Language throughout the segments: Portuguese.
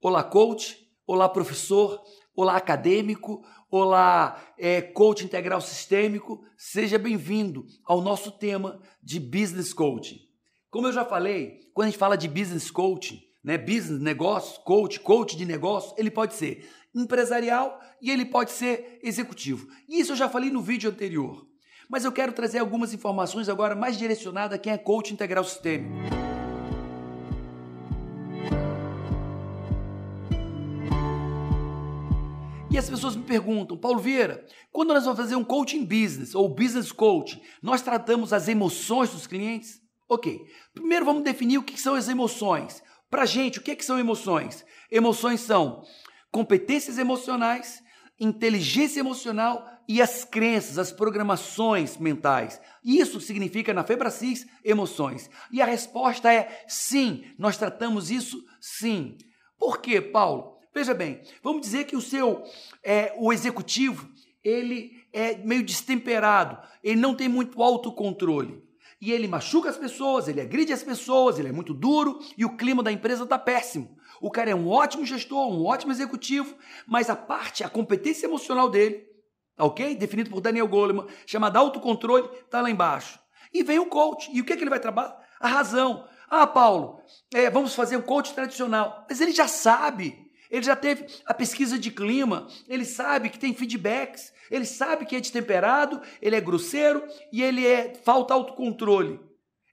Olá, coach. Olá, professor. Olá, acadêmico. Olá, é, coach integral sistêmico. Seja bem-vindo ao nosso tema de business coaching. Como eu já falei, quando a gente fala de business coaching, né, business, negócio, coach, coach de negócio, ele pode ser empresarial e ele pode ser executivo. Isso eu já falei no vídeo anterior. Mas eu quero trazer algumas informações agora mais direcionadas a quem é coach integral sistêmico. E as pessoas me perguntam, Paulo Vieira, quando nós vamos fazer um coaching business ou business coaching, nós tratamos as emoções dos clientes? Ok. Primeiro vamos definir o que são as emoções. Para gente, o que, é que são emoções? Emoções são competências emocionais, inteligência emocional e as crenças, as programações mentais. Isso significa, na Febracis, emoções. E a resposta é sim, nós tratamos isso sim. Por quê, Paulo? Veja bem, vamos dizer que o seu, é, o executivo, ele é meio destemperado, ele não tem muito autocontrole. E ele machuca as pessoas, ele agride as pessoas, ele é muito duro e o clima da empresa está péssimo. O cara é um ótimo gestor, um ótimo executivo, mas a parte, a competência emocional dele, ok? Definido por Daniel Goleman, chamada autocontrole, está lá embaixo. E vem o coach. E o que, é que ele vai trabalhar? A razão. Ah, Paulo, é, vamos fazer um coach tradicional. Mas ele já sabe. Ele já teve a pesquisa de clima, ele sabe que tem feedbacks, ele sabe que é destemperado, ele é grosseiro e ele é falta autocontrole.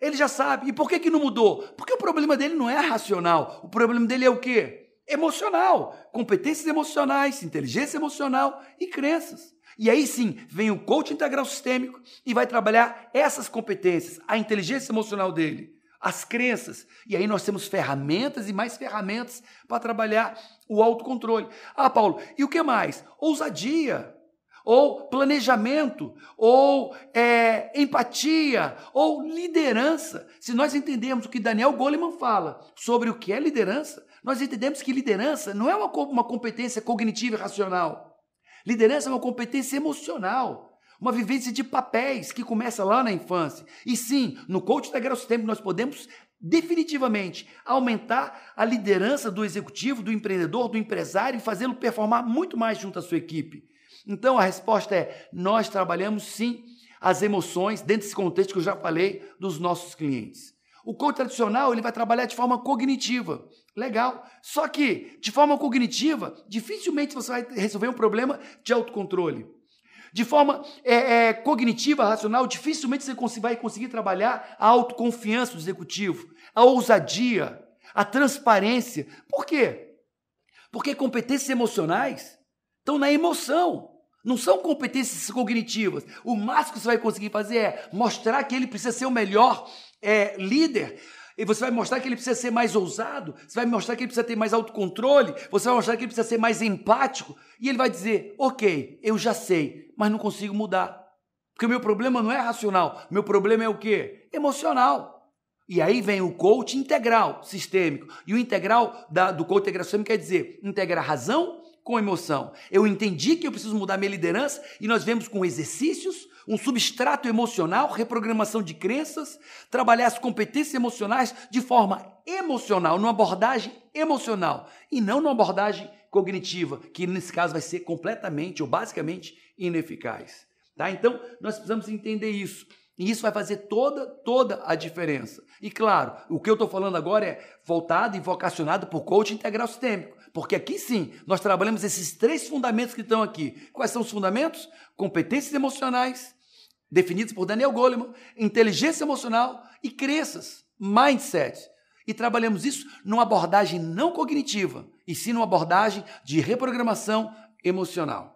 Ele já sabe. E por que, que não mudou? Porque o problema dele não é racional. O problema dele é o quê? Emocional. Competências emocionais, inteligência emocional e crenças. E aí sim vem o coach integral sistêmico e vai trabalhar essas competências, a inteligência emocional dele, as crenças. E aí nós temos ferramentas e mais ferramentas para trabalhar o autocontrole. Ah, Paulo, e o que mais? Ousadia ou planejamento, ou é, empatia, ou liderança. Se nós entendermos o que Daniel Goleman fala sobre o que é liderança, nós entendemos que liderança não é uma, uma competência cognitiva e racional. Liderança é uma competência emocional. Uma vivência de papéis que começa lá na infância. E sim, no coach da Guerra Sistêmica nós podemos definitivamente aumentar a liderança do executivo, do empreendedor, do empresário e fazê-lo performar muito mais junto à sua equipe. Então a resposta é: nós trabalhamos sim as emoções dentro desse contexto que eu já falei dos nossos clientes. O coach tradicional ele vai trabalhar de forma cognitiva. Legal. Só que, de forma cognitiva, dificilmente você vai resolver um problema de autocontrole. De forma é, é, cognitiva, racional, dificilmente você vai conseguir trabalhar a autoconfiança do executivo, a ousadia, a transparência. Por quê? Porque competências emocionais estão na emoção. Não são competências cognitivas. O máximo que você vai conseguir fazer é mostrar que ele precisa ser o melhor é, líder. E você vai mostrar que ele precisa ser mais ousado, você vai mostrar que ele precisa ter mais autocontrole, você vai mostrar que ele precisa ser mais empático. E ele vai dizer: Ok, eu já sei, mas não consigo mudar. Porque o meu problema não é racional, meu problema é o quê? Emocional. E aí vem o coach integral, sistêmico. E o integral da, do coach sistêmico quer dizer integrar razão, com emoção. Eu entendi que eu preciso mudar minha liderança e nós vemos com exercícios, um substrato emocional, reprogramação de crenças, trabalhar as competências emocionais de forma emocional, numa abordagem emocional e não numa abordagem cognitiva, que nesse caso vai ser completamente ou basicamente ineficaz. Tá? Então, nós precisamos entender isso. E isso vai fazer toda, toda a diferença. E claro, o que eu estou falando agora é voltado e vocacionado por coaching integral sistêmico. Porque aqui sim, nós trabalhamos esses três fundamentos que estão aqui. Quais são os fundamentos? Competências emocionais, definidos por Daniel Goleman, inteligência emocional e crenças, mindset. E trabalhamos isso numa abordagem não cognitiva, e sim numa abordagem de reprogramação emocional.